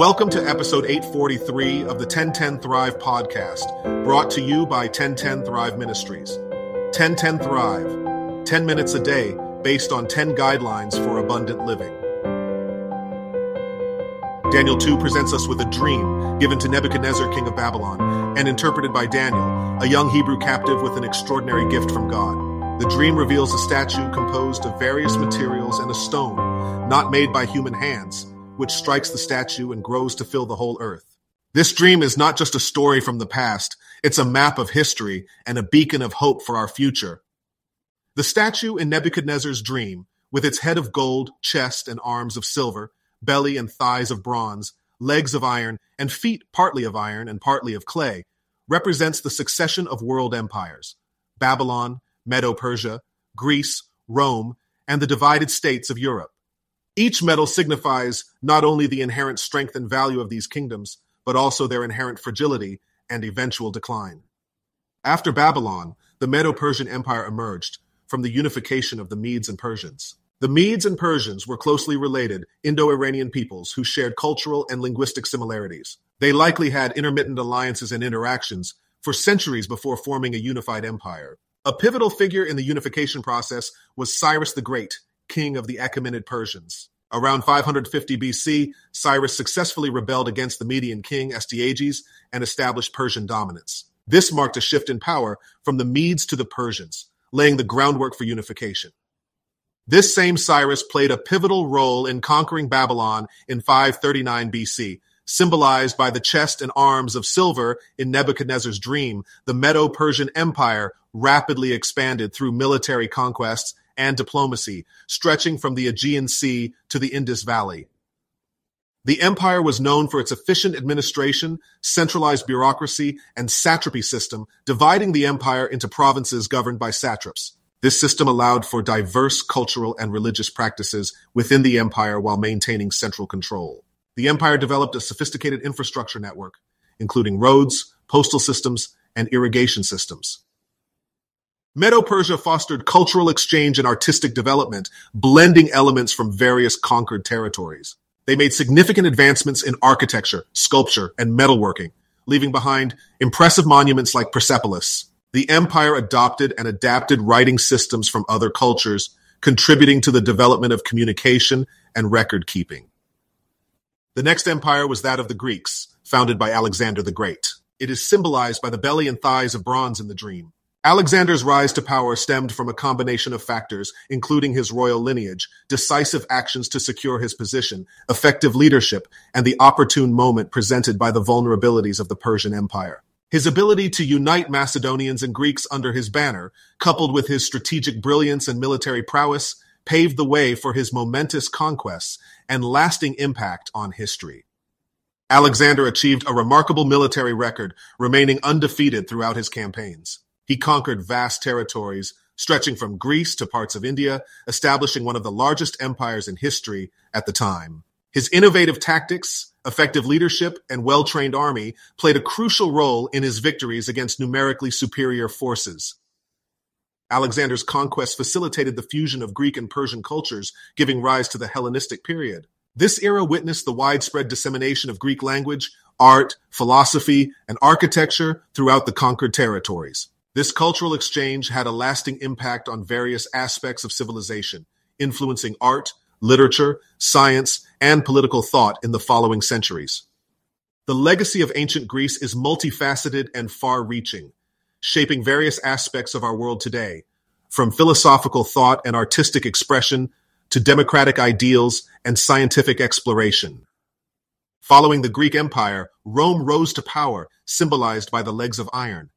Welcome to episode 843 of the 1010 Thrive podcast, brought to you by 1010 Thrive Ministries. 1010 Thrive, 10 minutes a day based on 10 guidelines for abundant living. Daniel 2 presents us with a dream given to Nebuchadnezzar, king of Babylon, and interpreted by Daniel, a young Hebrew captive with an extraordinary gift from God. The dream reveals a statue composed of various materials and a stone, not made by human hands which strikes the statue and grows to fill the whole earth. This dream is not just a story from the past, it's a map of history and a beacon of hope for our future. The statue in Nebuchadnezzar's dream, with its head of gold, chest and arms of silver, belly and thighs of bronze, legs of iron, and feet partly of iron and partly of clay, represents the succession of world empires Babylon, Medo Persia, Greece, Rome, and the divided states of Europe. Each metal signifies not only the inherent strength and value of these kingdoms, but also their inherent fragility and eventual decline. After Babylon, the Medo Persian Empire emerged from the unification of the Medes and Persians. The Medes and Persians were closely related Indo Iranian peoples who shared cultural and linguistic similarities. They likely had intermittent alliances and interactions for centuries before forming a unified empire. A pivotal figure in the unification process was Cyrus the Great, king of the Achaemenid Persians. Around 550 BC, Cyrus successfully rebelled against the Median king Astyages and established Persian dominance. This marked a shift in power from the Medes to the Persians, laying the groundwork for unification. This same Cyrus played a pivotal role in conquering Babylon in 539 BC, symbolized by the chest and arms of silver in Nebuchadnezzar's dream. The Medo Persian Empire rapidly expanded through military conquests and diplomacy, stretching from the Aegean Sea to the Indus Valley. The empire was known for its efficient administration, centralized bureaucracy, and satrapy system, dividing the empire into provinces governed by satraps. This system allowed for diverse cultural and religious practices within the empire while maintaining central control. The empire developed a sophisticated infrastructure network, including roads, postal systems, and irrigation systems. Medo-Persia fostered cultural exchange and artistic development, blending elements from various conquered territories. They made significant advancements in architecture, sculpture, and metalworking, leaving behind impressive monuments like Persepolis. The empire adopted and adapted writing systems from other cultures, contributing to the development of communication and record keeping. The next empire was that of the Greeks, founded by Alexander the Great. It is symbolized by the belly and thighs of bronze in the dream. Alexander's rise to power stemmed from a combination of factors, including his royal lineage, decisive actions to secure his position, effective leadership, and the opportune moment presented by the vulnerabilities of the Persian Empire. His ability to unite Macedonians and Greeks under his banner, coupled with his strategic brilliance and military prowess, paved the way for his momentous conquests and lasting impact on history. Alexander achieved a remarkable military record, remaining undefeated throughout his campaigns. He conquered vast territories stretching from Greece to parts of India, establishing one of the largest empires in history at the time. His innovative tactics, effective leadership, and well-trained army played a crucial role in his victories against numerically superior forces. Alexander's conquest facilitated the fusion of Greek and Persian cultures, giving rise to the Hellenistic period. This era witnessed the widespread dissemination of Greek language, art, philosophy, and architecture throughout the conquered territories. This cultural exchange had a lasting impact on various aspects of civilization, influencing art, literature, science, and political thought in the following centuries. The legacy of ancient Greece is multifaceted and far-reaching, shaping various aspects of our world today, from philosophical thought and artistic expression to democratic ideals and scientific exploration. Following the Greek Empire, Rome rose to power, symbolized by the legs of iron.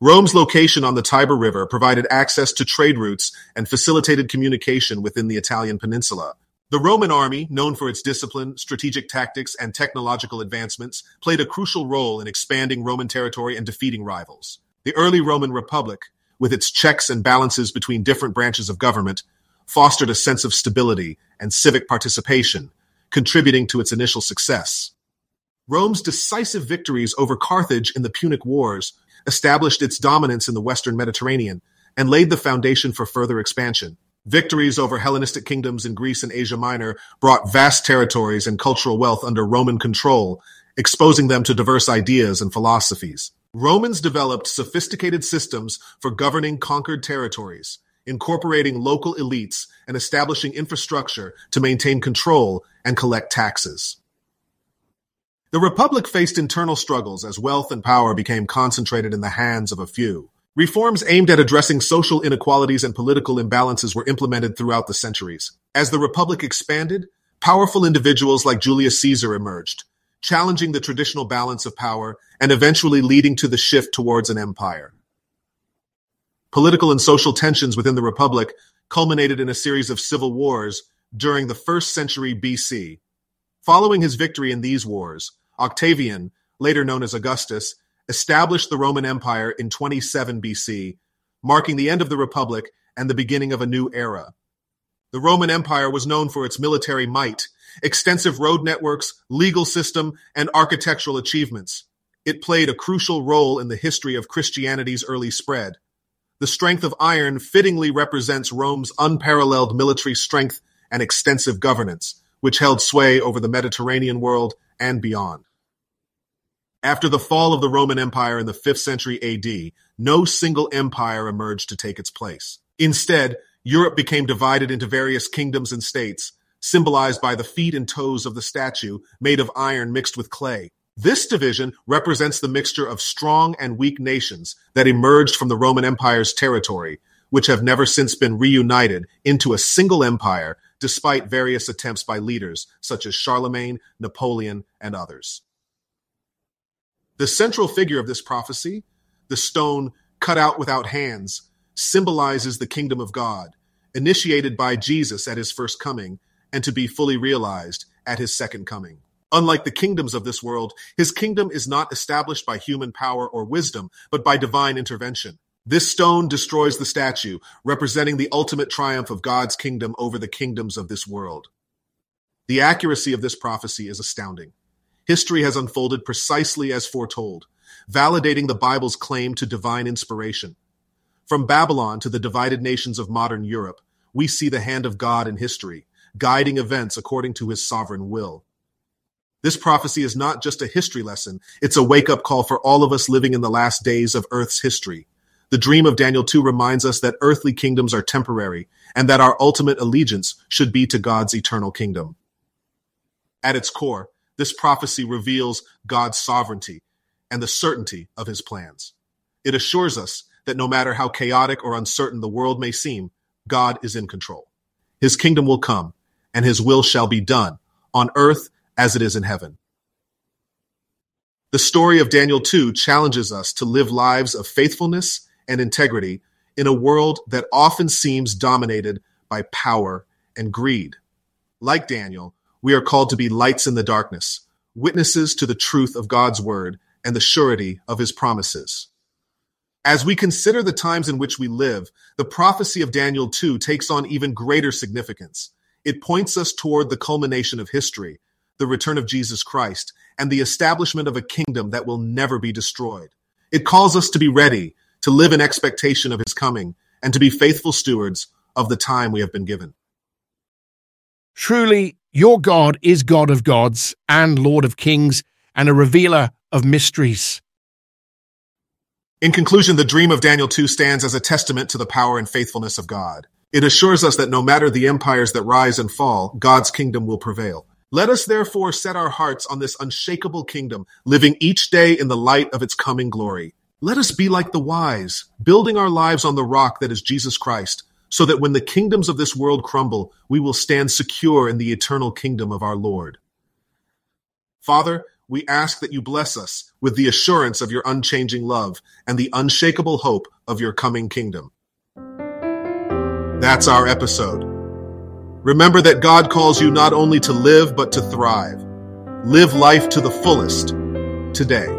Rome's location on the Tiber River provided access to trade routes and facilitated communication within the Italian peninsula. The Roman army, known for its discipline, strategic tactics, and technological advancements, played a crucial role in expanding Roman territory and defeating rivals. The early Roman Republic, with its checks and balances between different branches of government, fostered a sense of stability and civic participation, contributing to its initial success. Rome's decisive victories over Carthage in the Punic Wars established its dominance in the Western Mediterranean, and laid the foundation for further expansion. Victories over Hellenistic kingdoms in Greece and Asia Minor brought vast territories and cultural wealth under Roman control, exposing them to diverse ideas and philosophies. Romans developed sophisticated systems for governing conquered territories, incorporating local elites and establishing infrastructure to maintain control and collect taxes. The Republic faced internal struggles as wealth and power became concentrated in the hands of a few. Reforms aimed at addressing social inequalities and political imbalances were implemented throughout the centuries. As the Republic expanded, powerful individuals like Julius Caesar emerged, challenging the traditional balance of power and eventually leading to the shift towards an empire. Political and social tensions within the Republic culminated in a series of civil wars during the first century BC. Following his victory in these wars, Octavian, later known as Augustus, established the Roman Empire in 27 BC, marking the end of the Republic and the beginning of a new era. The Roman Empire was known for its military might, extensive road networks, legal system, and architectural achievements. It played a crucial role in the history of Christianity's early spread. The strength of iron fittingly represents Rome's unparalleled military strength and extensive governance, which held sway over the Mediterranean world and beyond. After the fall of the Roman Empire in the 5th century AD, no single empire emerged to take its place. Instead, Europe became divided into various kingdoms and states, symbolized by the feet and toes of the statue made of iron mixed with clay. This division represents the mixture of strong and weak nations that emerged from the Roman Empire's territory, which have never since been reunited into a single empire despite various attempts by leaders such as Charlemagne, Napoleon, and others. The central figure of this prophecy, the stone cut out without hands, symbolizes the kingdom of God, initiated by Jesus at his first coming and to be fully realized at his second coming. Unlike the kingdoms of this world, his kingdom is not established by human power or wisdom, but by divine intervention. This stone destroys the statue, representing the ultimate triumph of God's kingdom over the kingdoms of this world. The accuracy of this prophecy is astounding. History has unfolded precisely as foretold, validating the Bible's claim to divine inspiration. From Babylon to the divided nations of modern Europe, we see the hand of God in history, guiding events according to his sovereign will. This prophecy is not just a history lesson, it's a wake up call for all of us living in the last days of Earth's history. The dream of Daniel 2 reminds us that earthly kingdoms are temporary and that our ultimate allegiance should be to God's eternal kingdom. At its core, this prophecy reveals God's sovereignty and the certainty of his plans. It assures us that no matter how chaotic or uncertain the world may seem, God is in control. His kingdom will come and his will shall be done on earth as it is in heaven. The story of Daniel 2 challenges us to live lives of faithfulness and integrity in a world that often seems dominated by power and greed. Like Daniel, we are called to be lights in the darkness, witnesses to the truth of God's word and the surety of his promises. As we consider the times in which we live, the prophecy of Daniel 2 takes on even greater significance. It points us toward the culmination of history, the return of Jesus Christ, and the establishment of a kingdom that will never be destroyed. It calls us to be ready, to live in expectation of his coming, and to be faithful stewards of the time we have been given. Truly, your God is God of gods and Lord of kings and a revealer of mysteries. In conclusion, the dream of Daniel 2 stands as a testament to the power and faithfulness of God. It assures us that no matter the empires that rise and fall, God's kingdom will prevail. Let us therefore set our hearts on this unshakable kingdom, living each day in the light of its coming glory. Let us be like the wise, building our lives on the rock that is Jesus Christ, so that when the kingdoms of this world crumble, we will stand secure in the eternal kingdom of our Lord. Father, we ask that you bless us with the assurance of your unchanging love and the unshakable hope of your coming kingdom. That's our episode. Remember that God calls you not only to live, but to thrive. Live life to the fullest today.